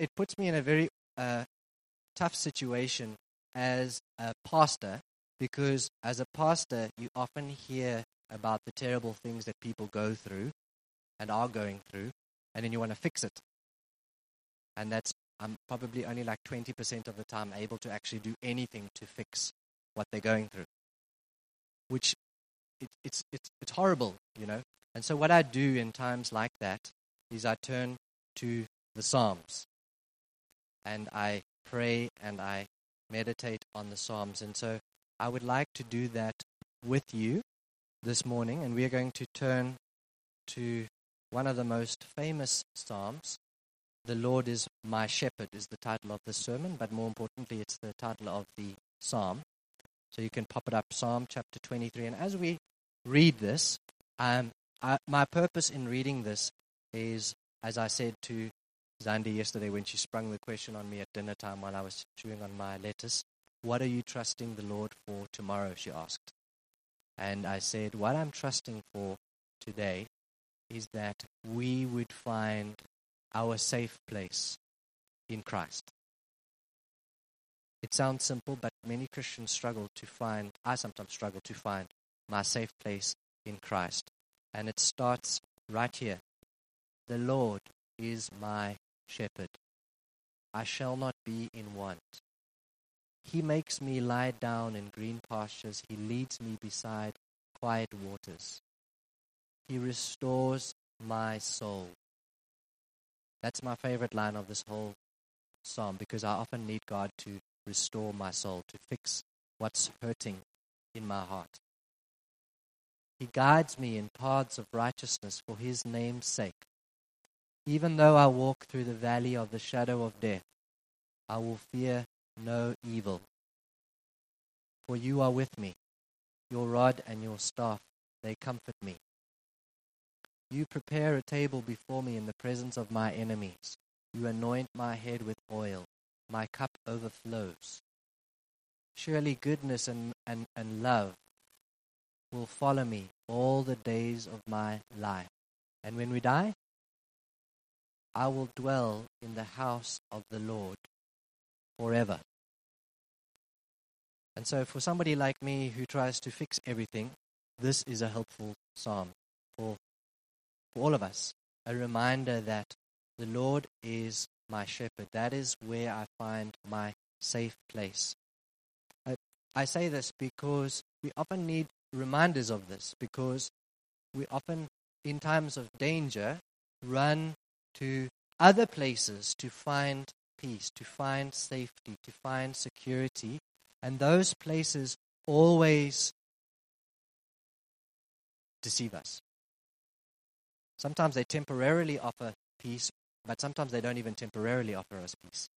it puts me in a very uh, tough situation as a pastor because as a pastor, you often hear about the terrible things that people go through and are going through, and then you want to fix it. And that's, I'm probably only like 20% of the time able to actually do anything to fix what they're going through, which it, it's, it's, it's horrible, you know. And so, what I do in times like that is I turn to the Psalms and I pray and I meditate on the Psalms. And so, I would like to do that with you this morning, and we are going to turn to one of the most famous Psalms. The Lord is my shepherd is the title of the sermon, but more importantly, it's the title of the Psalm. So you can pop it up, Psalm chapter 23. And as we read this, um, I, my purpose in reading this is, as I said to Zandi yesterday when she sprung the question on me at dinner time while I was chewing on my lettuce, what are you trusting the Lord for tomorrow? She asked. And I said, what I'm trusting for today is that we would find our safe place in Christ. It sounds simple, but many Christians struggle to find, I sometimes struggle to find my safe place in Christ. And it starts right here. The Lord is my shepherd. I shall not be in want. He makes me lie down in green pastures. He leads me beside quiet waters. He restores my soul. That's my favorite line of this whole psalm because I often need God to restore my soul, to fix what's hurting in my heart. He guides me in paths of righteousness for his name's sake. Even though I walk through the valley of the shadow of death, I will fear no evil. For you are with me. Your rod and your staff, they comfort me. You prepare a table before me in the presence of my enemies. You anoint my head with oil. My cup overflows. Surely goodness and, and, and love will follow me all the days of my life. And when we die, I will dwell in the house of the Lord forever. And so, for somebody like me who tries to fix everything, this is a helpful psalm for, for all of us. A reminder that the Lord is my shepherd. That is where I find my safe place. I, I say this because we often need reminders of this, because we often, in times of danger, run to other places to find peace, to find safety, to find security. And those places always deceive us. Sometimes they temporarily offer peace, but sometimes they don't even temporarily offer us peace.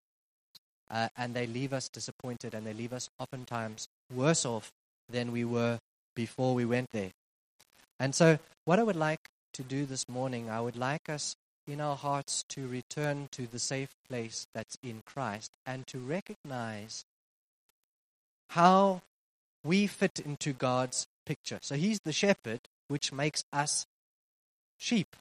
Uh, and they leave us disappointed, and they leave us oftentimes worse off than we were before we went there. And so, what I would like to do this morning, I would like us in our hearts to return to the safe place that's in Christ and to recognize how we fit into God's picture. So He's the shepherd, which makes us sheep.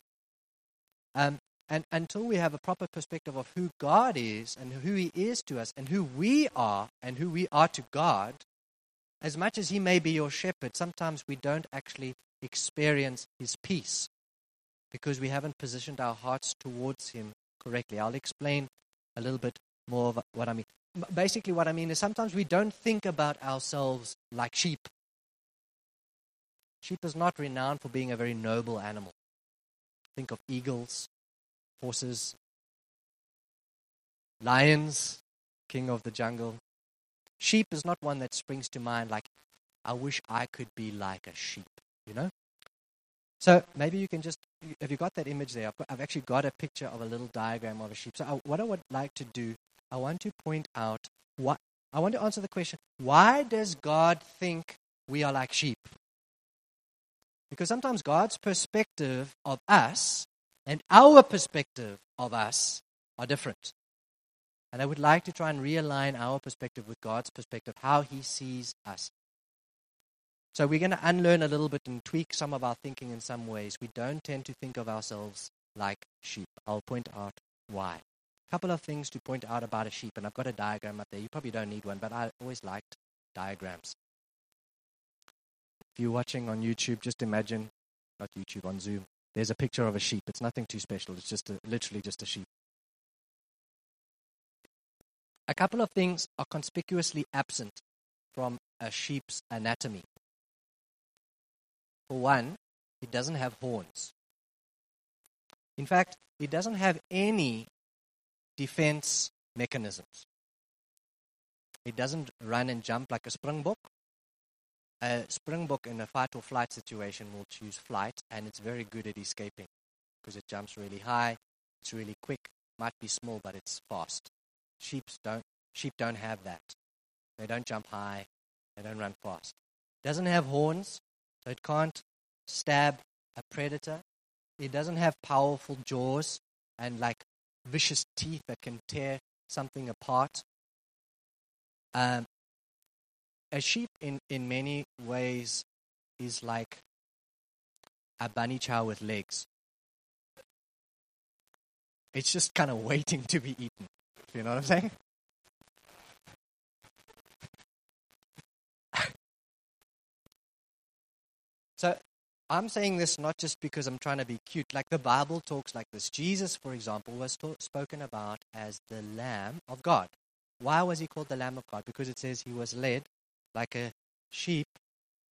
Um, and until we have a proper perspective of who God is and who He is to us and who we are and who we are to God, as much as He may be your shepherd, sometimes we don't actually experience His peace because we haven't positioned our hearts towards Him correctly. I'll explain a little bit more of what I mean. Basically, what I mean is sometimes we don't think about ourselves like sheep. Sheep is not renowned for being a very noble animal. Think of eagles, horses, lions, king of the jungle. Sheep is not one that springs to mind like, I wish I could be like a sheep, you know? So maybe you can just, have you got that image there? I've, got, I've actually got a picture of a little diagram of a sheep. So I, what I would like to do, I want to point out what, I want to answer the question, why does God think we are like sheep? Because sometimes God's perspective of us and our perspective of us are different. And I would like to try and realign our perspective with God's perspective, how He sees us. So we're going to unlearn a little bit and tweak some of our thinking in some ways. We don't tend to think of ourselves like sheep. I'll point out why. A couple of things to point out about a sheep, and I've got a diagram up there. You probably don't need one, but I always liked diagrams. If you're watching on YouTube, just imagine, not YouTube, on Zoom, there's a picture of a sheep. It's nothing too special, it's just a, literally just a sheep. A couple of things are conspicuously absent from a sheep's anatomy. For one, it doesn't have horns. In fact, it doesn't have any defense mechanisms. It doesn't run and jump like a springbok. A springbok in a fight or flight situation will choose flight, and it's very good at escaping because it jumps really high, it's really quick, might be small, but it's fast. Sheep don't, sheep don't have that. They don't jump high, they don't run fast. Doesn't have horns, so it can't stab a predator. It doesn't have powerful jaws and like vicious teeth that can tear something apart. Um, a sheep, in, in many ways, is like a bunny chow with legs. It's just kind of waiting to be eaten. You know what I'm saying? So I'm saying this not just because I'm trying to be cute. Like the Bible talks like this. Jesus, for example, was to- spoken about as the Lamb of God. Why was he called the Lamb of God? Because it says he was led like a sheep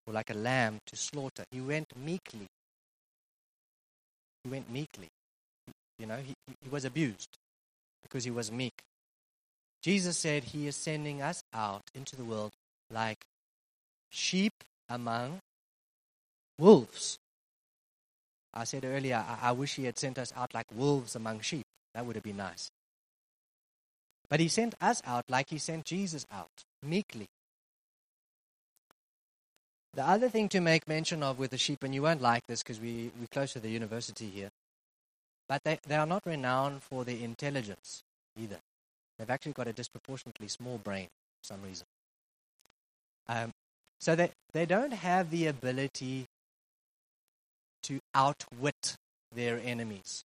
or like a lamb to slaughter. He went meekly. He went meekly. You know, he, he was abused because he was meek. Jesus said he is sending us out into the world like sheep among wolves. I said earlier, I, I, wish he had sent us out like wolves among sheep. That would have been nice. But he sent us out like he sent Jesus out, meekly. The other thing to make mention of with the sheep, and you won't like this because we, we're close to the university here, but they, they are not renowned for their intelligence either. They've actually got a disproportionately small brain for some reason. Um, so they, they don't have the ability to outwit their enemies.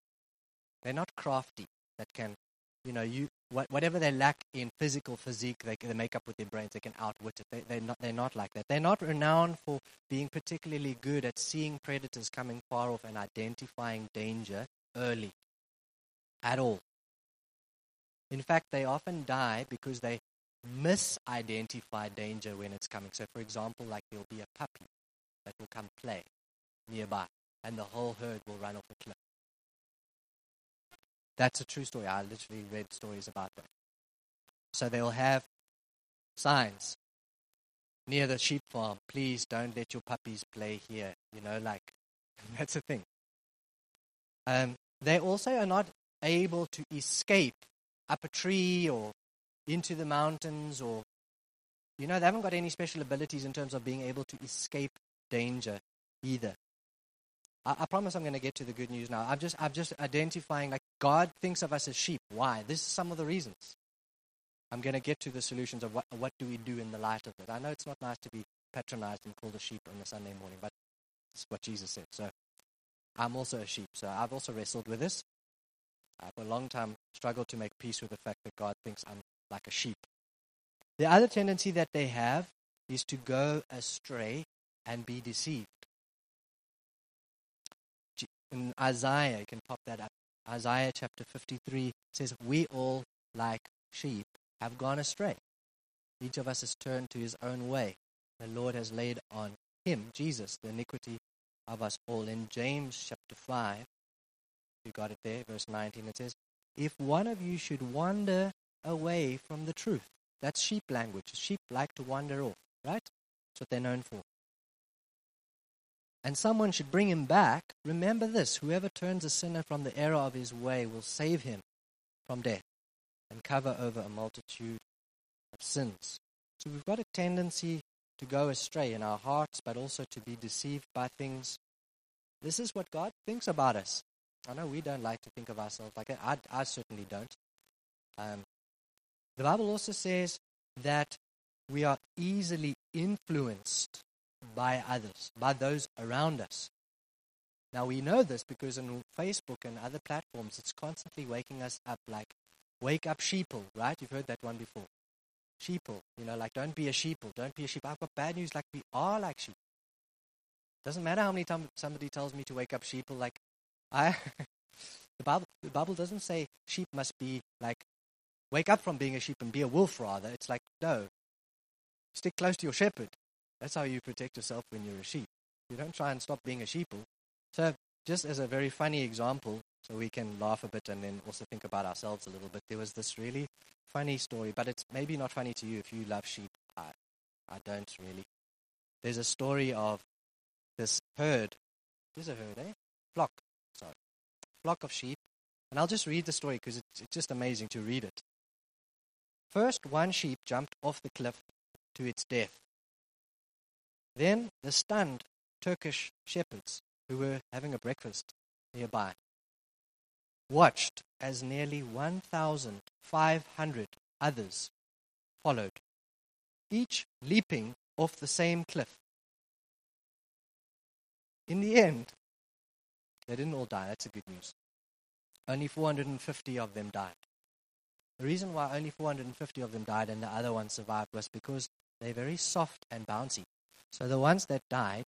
They're not crafty that can, you know, you whatever they lack in physical physique, they, they make up with their brains. They can outwit it. They, they're, not, they're not like that. They're not renowned for being particularly good at seeing predators coming far off and identifying danger early at all. In fact, they often die because they misidentify danger when it's coming. So, for example, like there'll be a puppy that will come play nearby and the whole herd will run off a cliff. That's a true story. I literally read stories about that. So they'll have signs near the sheep farm. Please don't let your puppies play here. You know, like that's a thing. Um, they also are not able to escape up a tree or into the mountains or, you know, they haven't got any special abilities in terms of being able to escape danger either. I, I promise I'm going to get to the good news now. I'm just, I'm just identifying like God thinks of us as sheep. Why? This is some of the reasons. I'm going to get to the solutions of what, what do we do in the light of it. I know it's not nice to be patronized and called a sheep on a Sunday morning, but it's what Jesus said. So I'm also a sheep. So I've also wrestled with this. I've for a long time struggled to make peace with the fact that God thinks I'm like a sheep. The other tendency that they have is to go astray and be deceived in Isaiah, you can pop that up. Isaiah chapter 53 says, We all, like sheep, have gone astray. Each of us has turned to his own way. The Lord has laid on him, Jesus, the iniquity of us all. In James chapter 5, you got it there, verse 19, it says, If one of you should wander away from the truth, that's sheep language. Sheep like to wander off, right? That's what they're known for and someone should bring him back, remember this whoever turns a sinner from the error of his way will save him from death and cover over a multitude of sins. So we've got a tendency to go astray in our hearts, but also to be deceived by things. This is what God thinks about us. I know we don't like to think of ourselves like that. I, I certainly don't. Um, the Bible also says that we are easily influenced by others, by those around us. Now we know this because on Facebook and other platforms, it's constantly waking us up like, wake up sheeple, right? You've heard that one before. Sheeple, you know, like don't be a sheeple, don't be a sheep. I've got bad news, like we are like sheep. Doesn't matter how many times somebody tells me to wake up sheeple, like I the Bible the Bible doesn't say sheep must be like wake up from being a sheep and be a wolf rather. It's like no. Stick close to your shepherd. That's how you protect yourself when you're a sheep. You don't try and stop being a sheeple. So just as a very funny example, so we can laugh a bit and then also think about ourselves a little bit. There was this really funny story, but it's maybe not funny to you if you love sheep. I, I don't really. There's a story of this herd. There's a herd, eh? Flock. Sorry. Flock of sheep. And I'll just read the story because it's, it's just amazing to read it. First, one sheep jumped off the cliff to its death. Then the stunned Turkish shepherds, who were having a breakfast nearby, watched as nearly 1,500 others followed, each leaping off the same cliff. In the end, they didn't all die. That's the good news. Only 450 of them died. The reason why only 450 of them died and the other ones survived was because they're very soft and bouncy. So the ones that died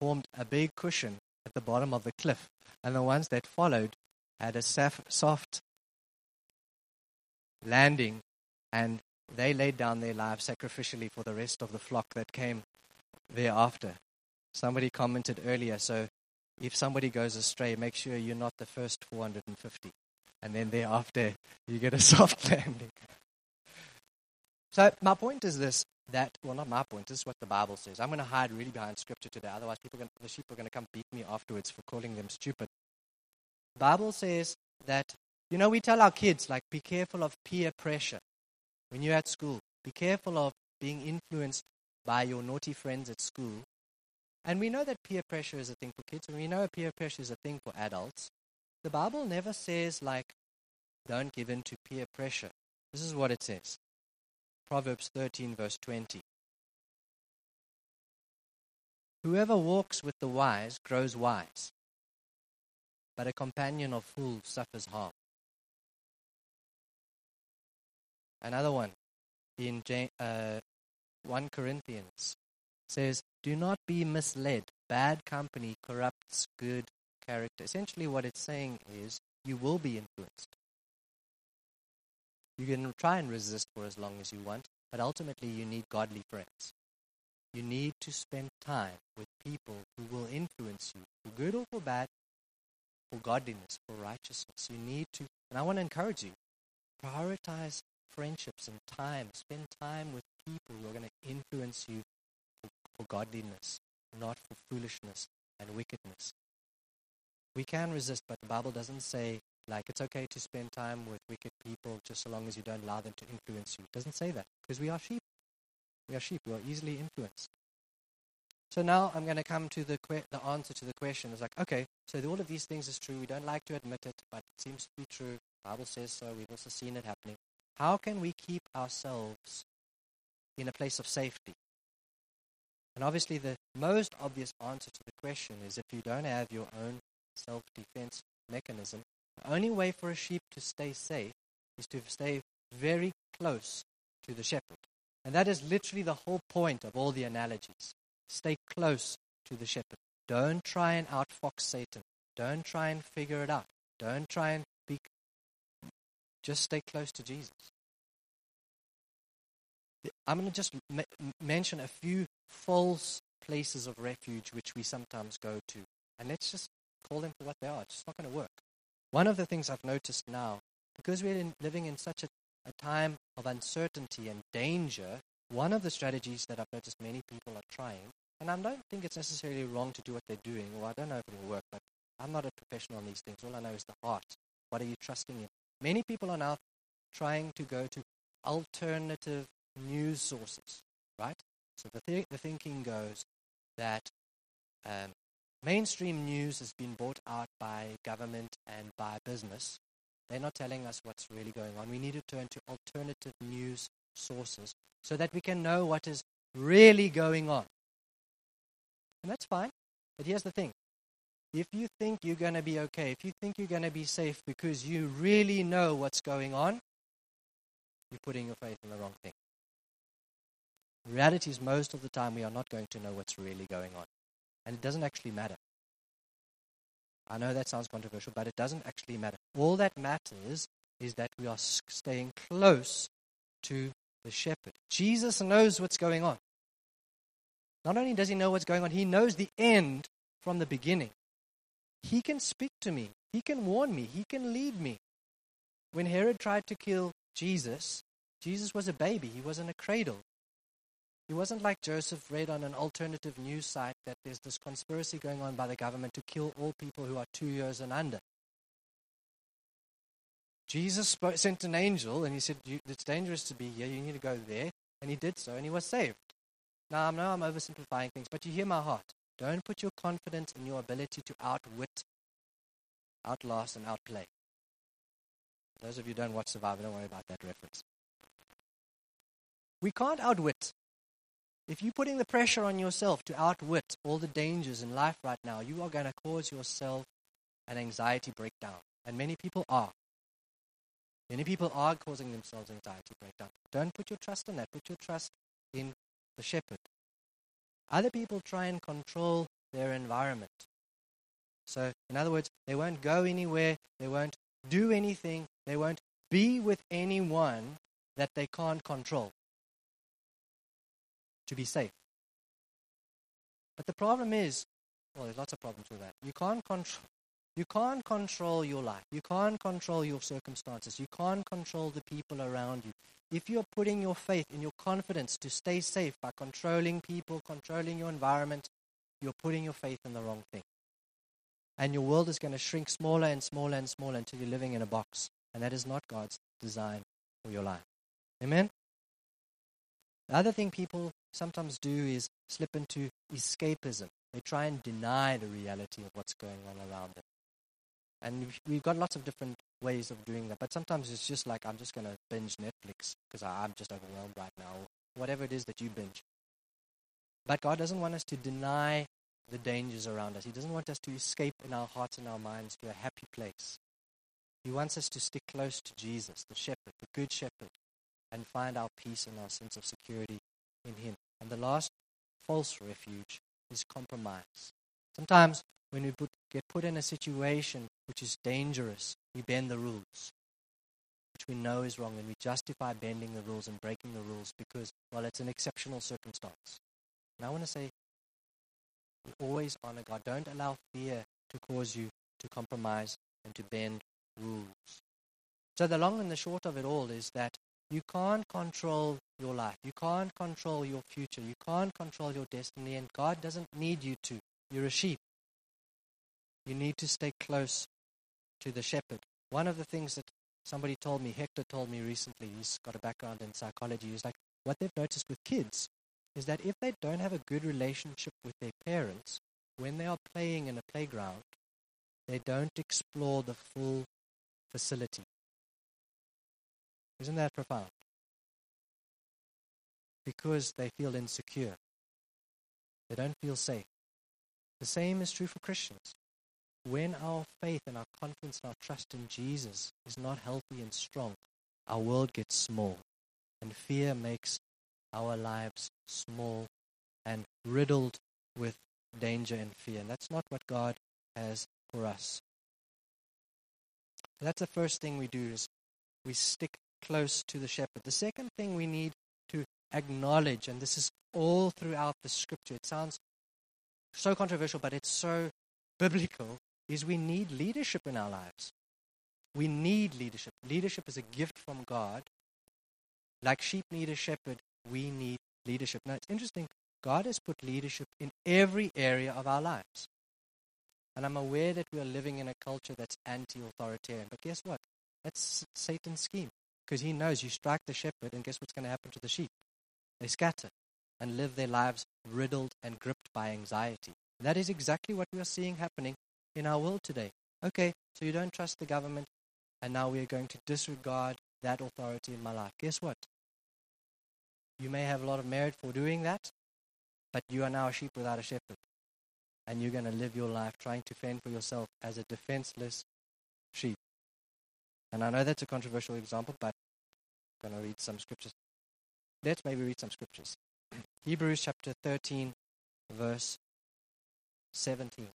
formed a big cushion at the bottom of the cliff, and the ones that followed had a soft landing, and they laid down their lives sacrificially for the rest of the flock that came thereafter. Somebody commented earlier, so if somebody goes astray, make sure you're not the first 450. And then thereafter, you get a soft landing. So, my point is this that, well, not my point, this is what the Bible says. I'm going to hide really behind Scripture today, otherwise, people gonna, the sheep are going to come beat me afterwards for calling them stupid. The Bible says that, you know, we tell our kids, like, be careful of peer pressure when you're at school. Be careful of being influenced by your naughty friends at school. And we know that peer pressure is a thing for kids, and we know peer pressure is a thing for adults. The Bible never says, like, don't give in to peer pressure. This is what it says Proverbs 13, verse 20. Whoever walks with the wise grows wise, but a companion of fools suffers harm. Another one in uh, 1 Corinthians says, Do not be misled. Bad company corrupts good character. Essentially, what it's saying is, you will be influenced. You can try and resist for as long as you want, but ultimately you need godly friends. You need to spend time with people who will influence you, for good or for bad, for godliness, for righteousness. You need to, and I want to encourage you, prioritize friendships and time. Spend time with people who are going to influence you for, for godliness, not for foolishness and wickedness. We can resist, but the Bible doesn't say like it's okay to spend time with wicked people just so long as you don't allow them to influence you. It doesn't say that because we are sheep. We are sheep. We are easily influenced. So now I'm going to come to the que- the answer to the question. It's like, okay, so all of these things is true. We don't like to admit it, but it seems to be true. Bible says so. We've also seen it happening. How can we keep ourselves in a place of safety? And obviously, the most obvious answer to the question is if you don't have your own self defense mechanism, the only way for a sheep to stay safe is to stay very close to the shepherd. And that is literally the whole point of all the analogies. Stay close to the shepherd. Don't try and outfox Satan. Don't try and figure it out. Don't try and be. Just stay close to Jesus. I'm going to just m- mention a few false places of refuge which we sometimes go to. And let's just call them for what they are. It's just not going to work. One of the things I've noticed now, because we're in, living in such a, a time of uncertainty and danger, one of the strategies that I've noticed many people are trying, and I don't think it's necessarily wrong to do what they're doing, or I don't know if it will work, but I'm not a professional on these things. All I know is the heart. What are you trusting in? Many people are now trying to go to alternative news sources, right? So the, th- the thinking goes that um, Mainstream news has been bought out by government and by business. They're not telling us what's really going on. We need to turn to alternative news sources so that we can know what is really going on. And that's fine. But here's the thing if you think you're going to be okay, if you think you're going to be safe because you really know what's going on, you're putting your faith in the wrong thing. The reality is, most of the time, we are not going to know what's really going on. And it doesn't actually matter. I know that sounds controversial, but it doesn't actually matter. All that matters is that we are staying close to the shepherd. Jesus knows what's going on. Not only does he know what's going on, he knows the end from the beginning. He can speak to me, he can warn me, he can lead me. When Herod tried to kill Jesus, Jesus was a baby, he was in a cradle. He wasn't like Joseph read on an alternative news site that there's this conspiracy going on by the government to kill all people who are two years and under. Jesus spoke, sent an angel and he said, It's dangerous to be here. You need to go there. And he did so and he was saved. Now, I know I'm oversimplifying things, but you hear my heart. Don't put your confidence in your ability to outwit, outlast, and outplay. Those of you who don't watch Survivor, don't worry about that reference. We can't outwit. If you're putting the pressure on yourself to outwit all the dangers in life right now, you are going to cause yourself an anxiety breakdown. And many people are. Many people are causing themselves anxiety breakdown. Don't put your trust in that. Put your trust in the shepherd. Other people try and control their environment. So, in other words, they won't go anywhere, they won't do anything, they won't be with anyone that they can't control to be safe. But the problem is, well, there's lots of problems with that. You can't control you can't control your life. You can't control your circumstances. You can't control the people around you. If you're putting your faith in your confidence to stay safe by controlling people, controlling your environment, you're putting your faith in the wrong thing. And your world is going to shrink smaller and smaller and smaller until you're living in a box. And that is not God's design for your life. Amen? The other thing people sometimes do is slip into escapism. They try and deny the reality of what's going on around them. And we've got lots of different ways of doing that. But sometimes it's just like, I'm just going to binge Netflix because I'm just overwhelmed right now, whatever it is that you binge. But God doesn't want us to deny the dangers around us. He doesn't want us to escape in our hearts and our minds to a happy place. He wants us to stick close to Jesus, the shepherd, the good shepherd, and find our peace and our sense of security in Him. And the last false refuge is compromise. Sometimes when we put, get put in a situation which is dangerous, we bend the rules, which we know is wrong, and we justify bending the rules and breaking the rules because, well, it's an exceptional circumstance. And I want to say, always honor God. Don't allow fear to cause you to compromise and to bend rules. So the long and the short of it all is that you can't control your life. You can't control your future. You can't control your destiny, and God doesn't need you to. You're a sheep. You need to stay close to the shepherd. One of the things that somebody told me, Hector told me recently, he's got a background in psychology, is like what they've noticed with kids is that if they don't have a good relationship with their parents, when they are playing in a playground, they don't explore the full facility. Isn't that profound? Because they feel insecure. They don't feel safe. The same is true for Christians. When our faith and our confidence and our trust in Jesus is not healthy and strong, our world gets small, and fear makes our lives small and riddled with danger and fear. And that's not what God has for us. that's the first thing we do is we stick close to the shepherd. The second thing we need to acknowledge, and this is all throughout the scripture, it sounds so controversial, but it's so biblical, is we need leadership in our lives. We need leadership. Leadership is a gift from God. Like sheep need a shepherd, we need leadership. Now, it's interesting. God has put leadership in every area of our lives. And I'm aware that we are living in a culture that's anti authoritarian. But guess what? That's Satan's scheme. Because he knows you strike the shepherd, and guess what's going to happen to the sheep? They scatter and live their lives riddled and gripped by anxiety. That is exactly what we are seeing happening in our world today. Okay, so you don't trust the government, and now we are going to disregard that authority in my life. Guess what? You may have a lot of merit for doing that, but you are now a sheep without a shepherd. And you're going to live your life trying to fend for yourself as a defenseless. And I know that's a controversial example, but I'm going to read some scriptures. Let's maybe read some scriptures. Hebrews chapter 13, verse 17.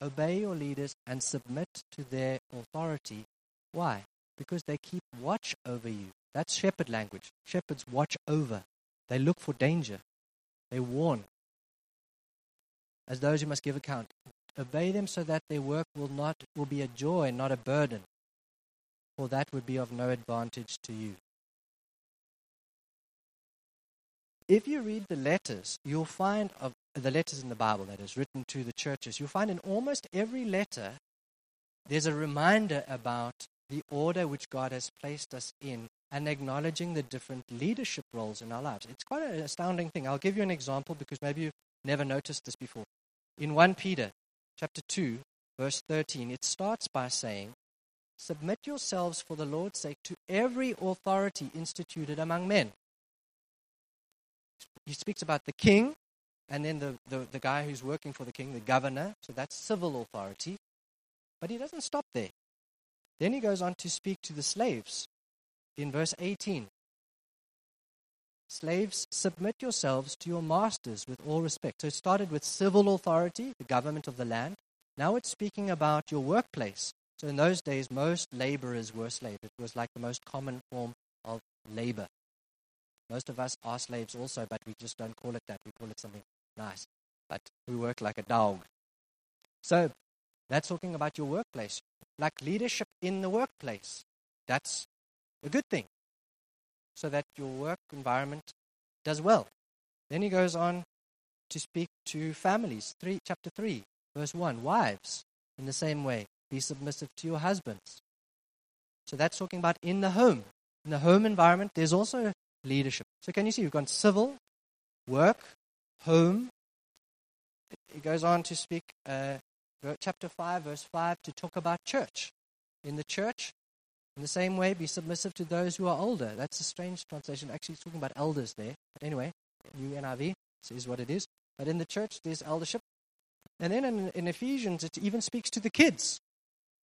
Obey your leaders and submit to their authority. Why? Because they keep watch over you. That's shepherd language. Shepherds watch over. They look for danger. They warn. As those who must give account. Obey them so that their work will not will be a joy, and not a burden. For that would be of no advantage to you. If you read the letters, you'll find of the letters in the Bible that is written to the churches, you'll find in almost every letter there's a reminder about the order which God has placed us in and acknowledging the different leadership roles in our lives. It's quite an astounding thing. I'll give you an example because maybe you've never noticed this before. In 1 Peter chapter 2, verse 13, it starts by saying, Submit yourselves for the Lord's sake to every authority instituted among men. He speaks about the king and then the, the, the guy who's working for the king, the governor. So that's civil authority. But he doesn't stop there. Then he goes on to speak to the slaves in verse 18. Slaves, submit yourselves to your masters with all respect. So it started with civil authority, the government of the land. Now it's speaking about your workplace. So in those days, most laborers were slaves. It was like the most common form of labor. Most of us are slaves also, but we just don't call it that. We call it something nice. But we work like a dog. So that's talking about your workplace, like leadership in the workplace. That's a good thing, so that your work environment does well. Then he goes on to speak to families. Three, chapter 3, verse 1. Wives, in the same way, be submissive to your husbands. So that's talking about in the home. In the home environment, there's also leadership. So can you see we've got civil, work, home. It goes on to speak, uh, chapter 5, verse 5, to talk about church. In the church, in the same way, be submissive to those who are older. That's a strange translation. Actually, it's talking about elders there. But anyway, New NIV says what it is. But in the church, there's eldership. And then in, in Ephesians, it even speaks to the kids.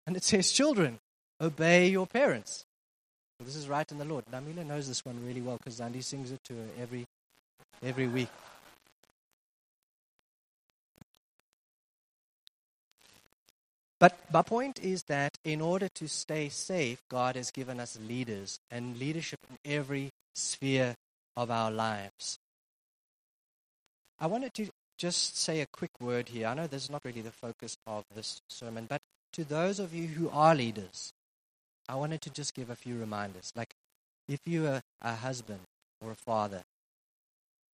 And it says, Children, obey your parents. Well, this is right in the Lord. Namila knows this one really well because Zandi sings it to her every, every week. But my point is that in order to stay safe, God has given us leaders and leadership in every sphere of our lives. I wanted to just say a quick word here. I know this is not really the focus of this sermon, but to those of you who are leaders, I wanted to just give a few reminders. Like, if you're a, a husband or a father,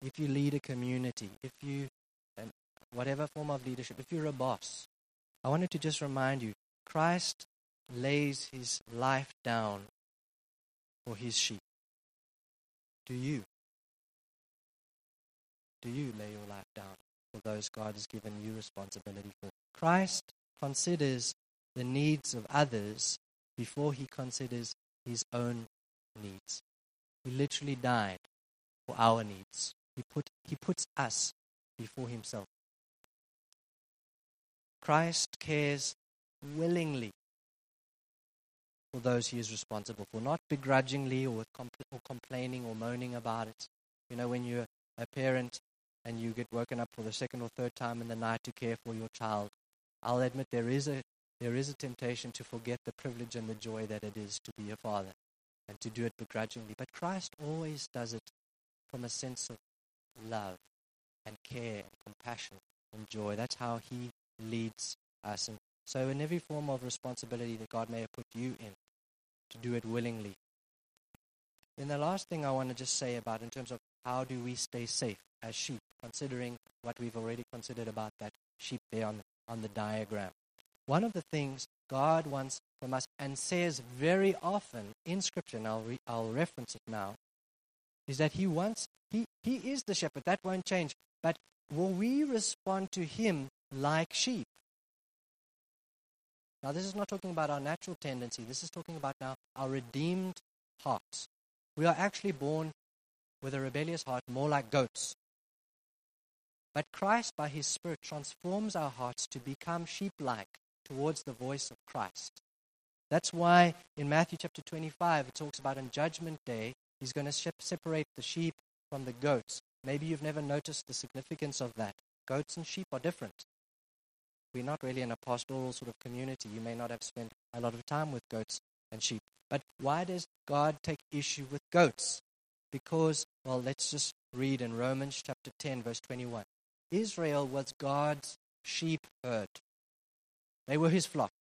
if you lead a community, if you, whatever form of leadership, if you're a boss, I wanted to just remind you Christ lays his life down for his sheep. Do you? Do you lay your life down for those God has given you responsibility for? Christ considers the needs of others before he considers his own needs. He literally died for our needs. He, put, he puts us before himself. Christ cares willingly for those he is responsible for, not begrudgingly or, compl- or complaining or moaning about it. You know, when you're a parent and you get woken up for the second or third time in the night to care for your child, I'll admit there is a there is a temptation to forget the privilege and the joy that it is to be a father and to do it begrudgingly. But Christ always does it from a sense of love and care and compassion and joy. That's how he leads us. And so, in every form of responsibility that God may have put you in, to do it willingly. Then the last thing I want to just say about in terms of how do we stay safe as sheep, considering what we've already considered about that sheep there on, on the diagram. One of the things God wants from us and says very often in Scripture, and I'll, re- I'll reference it now, is that He wants, he, he is the shepherd. That won't change. But will we respond to Him like sheep? Now, this is not talking about our natural tendency. This is talking about now our redeemed hearts. We are actually born with a rebellious heart, more like goats. But Christ, by His Spirit, transforms our hearts to become sheep like towards the voice of Christ. That's why in Matthew chapter 25 it talks about on Judgment Day He's going to separate the sheep from the goats. Maybe you've never noticed the significance of that. Goats and sheep are different. We're not really in a pastoral sort of community. You may not have spent a lot of time with goats and sheep. But why does God take issue with goats? Because, well, let's just read in Romans chapter 10, verse 21. Israel was God's sheep herd, they were his flock.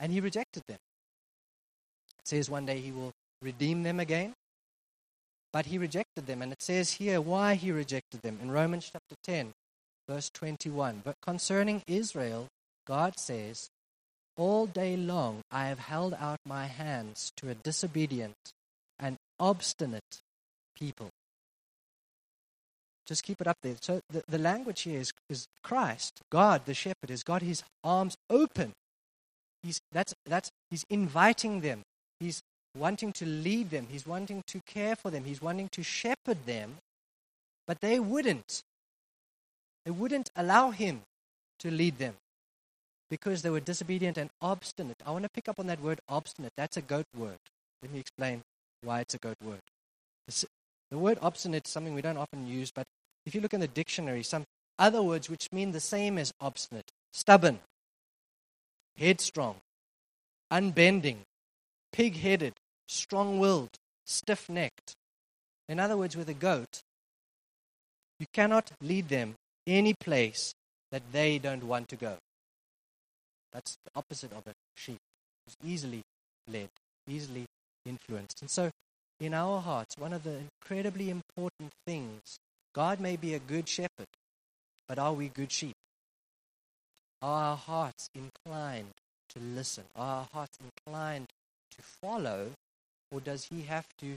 And he rejected them. It says one day he will redeem them again. But he rejected them. And it says here why he rejected them in Romans chapter 10, verse 21. But concerning Israel, God says, All day long I have held out my hands to a disobedient and obstinate people. Just keep it up there. So the, the language here is, is Christ, God, the shepherd, has got his arms open. He's, that's, that's, he's inviting them. He's wanting to lead them. He's wanting to care for them. He's wanting to shepherd them. But they wouldn't. They wouldn't allow him to lead them because they were disobedient and obstinate. I want to pick up on that word obstinate. That's a goat word. Let me explain why it's a goat word. The word obstinate is something we don't often use, but if you look in the dictionary, some other words which mean the same as obstinate stubborn, headstrong, unbending, pig headed, strong willed, stiff necked. In other words, with a goat, you cannot lead them any place that they don't want to go. That's the opposite of a sheep. It's easily led, easily influenced. And so, in our hearts, one of the incredibly important things God may be a good shepherd, but are we good sheep? Are our hearts inclined to listen? Are our hearts inclined to follow? Or does he have to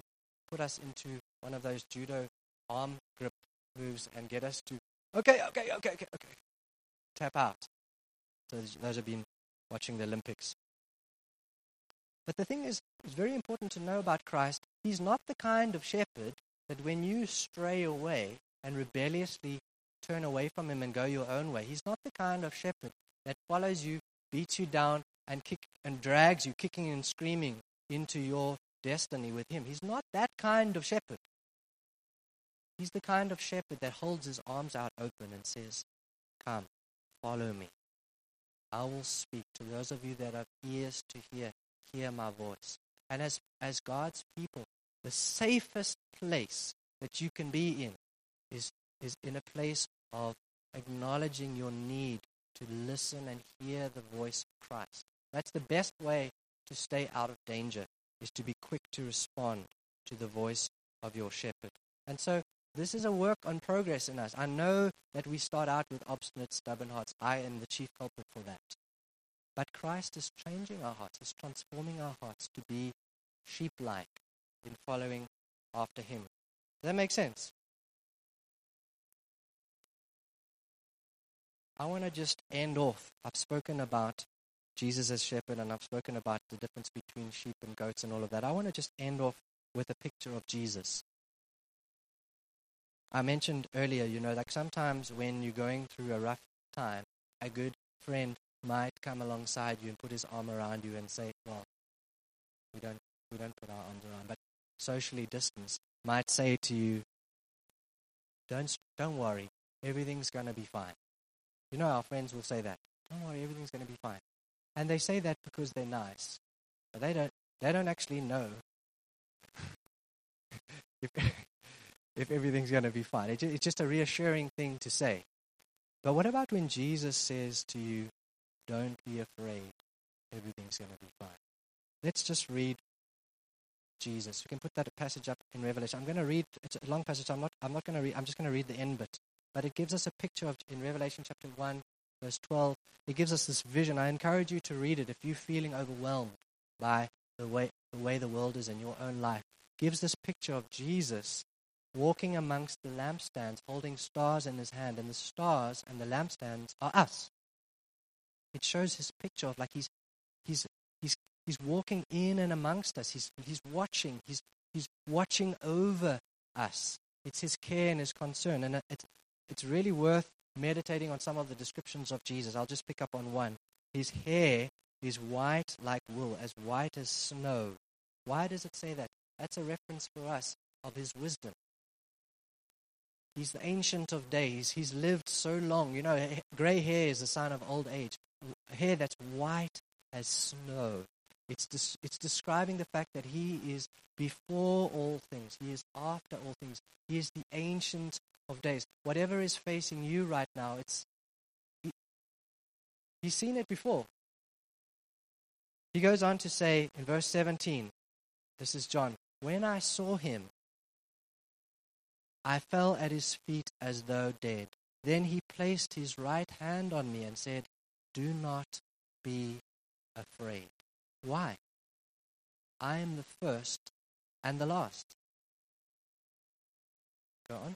put us into one of those judo arm grip moves and get us to, okay, okay, okay, okay, okay, tap out? So those have been watching the Olympics. But the thing is, it's very important to know about Christ. He's not the kind of shepherd that when you stray away and rebelliously turn away from him and go your own way, he's not the kind of shepherd that follows you, beats you down, and kick and drags you kicking and screaming into your destiny with him. He's not that kind of shepherd. He's the kind of shepherd that holds his arms out open and says, Come, follow me. I will speak to those of you that have ears to hear, hear my voice. And as, as God's people, the safest place that you can be in is, is in a place of acknowledging your need to listen and hear the voice of Christ. That's the best way to stay out of danger, is to be quick to respond to the voice of your shepherd. And so this is a work on progress in us. I know that we start out with obstinate, stubborn hearts. I am the chief culprit for that. But Christ is changing our hearts, is transforming our hearts to be sheep like in following after Him. Does that make sense? I want to just end off. I've spoken about Jesus as shepherd and I've spoken about the difference between sheep and goats and all of that. I want to just end off with a picture of Jesus. I mentioned earlier, you know, like sometimes when you're going through a rough time, a good friend might come alongside you and put his arm around you and say, well, we don't, we don't put our arms socially distanced, might say to you, don't, don't worry, everything's going to be fine. You know, our friends will say that. Don't worry, everything's going to be fine. And they say that because they're nice. But they don't, they don't actually know if, if everything's going to be fine. It's just a reassuring thing to say. But what about when Jesus says to you, don't be afraid, everything's going to be fine? Let's just read Jesus. You can put that passage up in Revelation. I'm going to read, it's a long passage. I'm not, I'm not going to read, I'm just going to read the end bit. But it gives us a picture of, in Revelation chapter 1, verse 12, it gives us this vision. I encourage you to read it if you're feeling overwhelmed by the way, the way the world is in your own life. It gives this picture of Jesus walking amongst the lampstands, holding stars in his hand, and the stars and the lampstands are us. It shows his picture of like he's he's he's walking in and amongst us. He's he's watching. He's he's watching over us. It's his care and his concern, and it's it's really worth meditating on some of the descriptions of Jesus. I'll just pick up on one. His hair is white like wool, as white as snow. Why does it say that? That's a reference for us of his wisdom. He's the ancient of days. He's lived so long. You know, gray hair is a sign of old age. Hair that's white as snow. It's, des- it's describing the fact that he is before all things. He is after all things. He is the ancient of days. Whatever is facing you right now, it's he, he's seen it before. He goes on to say in verse 17, this is John, when I saw him, I fell at his feet as though dead. Then he placed his right hand on me and said, Do not be afraid. Why? I am the first and the last. Go on.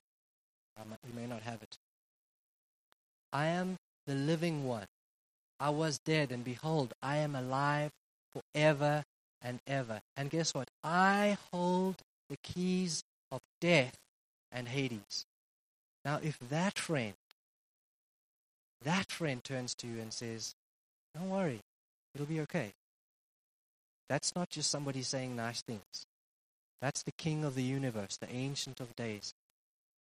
Um, you may not have it. I am the living one. I was dead, and behold, I am alive forever and ever. And guess what? I hold the keys of death and Hades. Now, if that friend, that friend turns to you and says, Don't worry, it'll be okay. That's not just somebody saying nice things. That's the King of the universe, the Ancient of Days,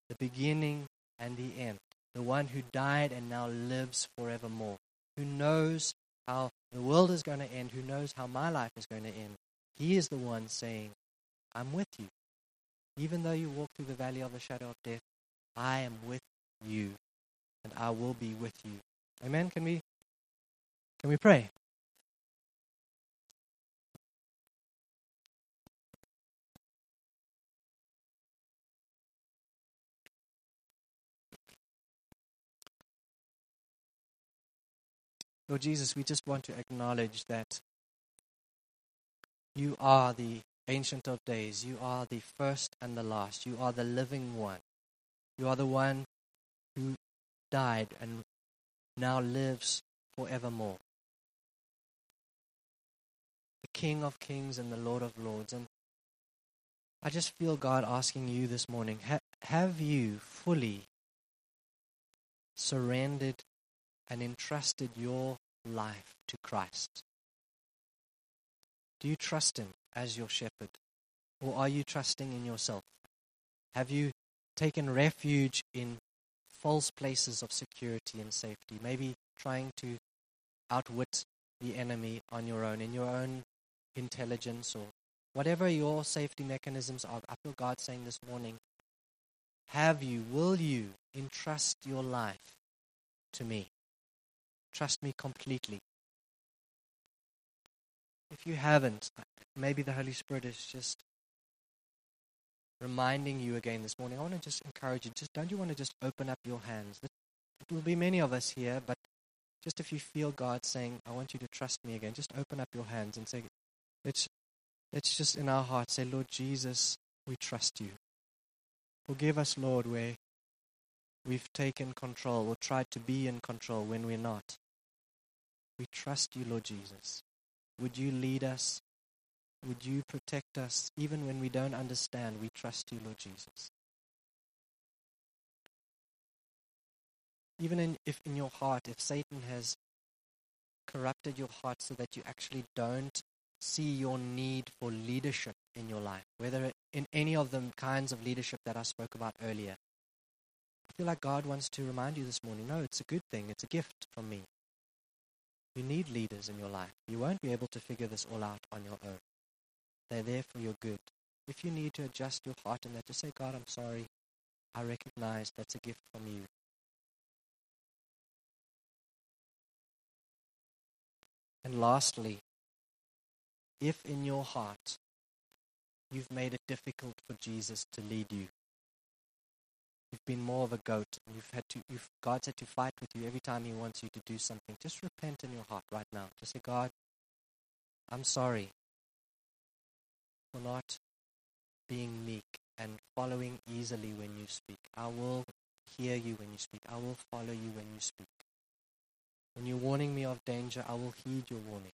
the beginning and the end, the one who died and now lives forevermore, who knows how the world is going to end, who knows how my life is going to end. He is the one saying, I'm with you. Even though you walk through the valley of the shadow of death, I am with you and I will be with you. Amen. Can we can we pray? Lord Jesus, we just want to acknowledge that you are the Ancient of Days. You are the first and the last. You are the living one. You are the one who died and now lives forevermore. The King of Kings and the Lord of Lords. And I just feel God asking you this morning ha- have you fully surrendered and entrusted your life to Christ? Do you trust Him as your shepherd? Or are you trusting in yourself? Have you taken refuge in false places of security and safety? Maybe trying to outwit the enemy on your own, in your own intelligence, or whatever your safety mechanisms are. I feel God saying this morning Have you, will you entrust your life to me? Trust me completely. If you haven't, maybe the Holy Spirit is just reminding you again this morning. I want to just encourage you. Just don't you want to just open up your hands? There will be many of us here, but just if you feel God saying, "I want you to trust me again," just open up your hands and say, "Let's let's just in our hearts say, Lord Jesus, we trust you. Forgive us, Lord, where we've taken control or tried to be in control when we're not. We trust you, Lord Jesus. Would you lead us? Would you protect us even when we don't understand? We trust you, Lord Jesus. Even in, if in your heart, if Satan has corrupted your heart so that you actually don't see your need for leadership in your life, whether in any of the kinds of leadership that I spoke about earlier. I feel like God wants to remind you this morning no, it's a good thing, it's a gift from me. You need leaders in your life. You won't be able to figure this all out on your own. They're there for your good. If you need to adjust your heart and that, just say, God, I'm sorry. I recognize that's a gift from you. And lastly, if in your heart you've made it difficult for Jesus to lead you, you've been more of a goat. and You've had to, you've, God's had to fight with you every time He wants you to do something. Just repent in your heart right now. Just say, God, I'm sorry for not being meek and following easily when you speak. I will hear you when you speak. I will follow you when you speak. When you're warning me of danger, I will heed your warning.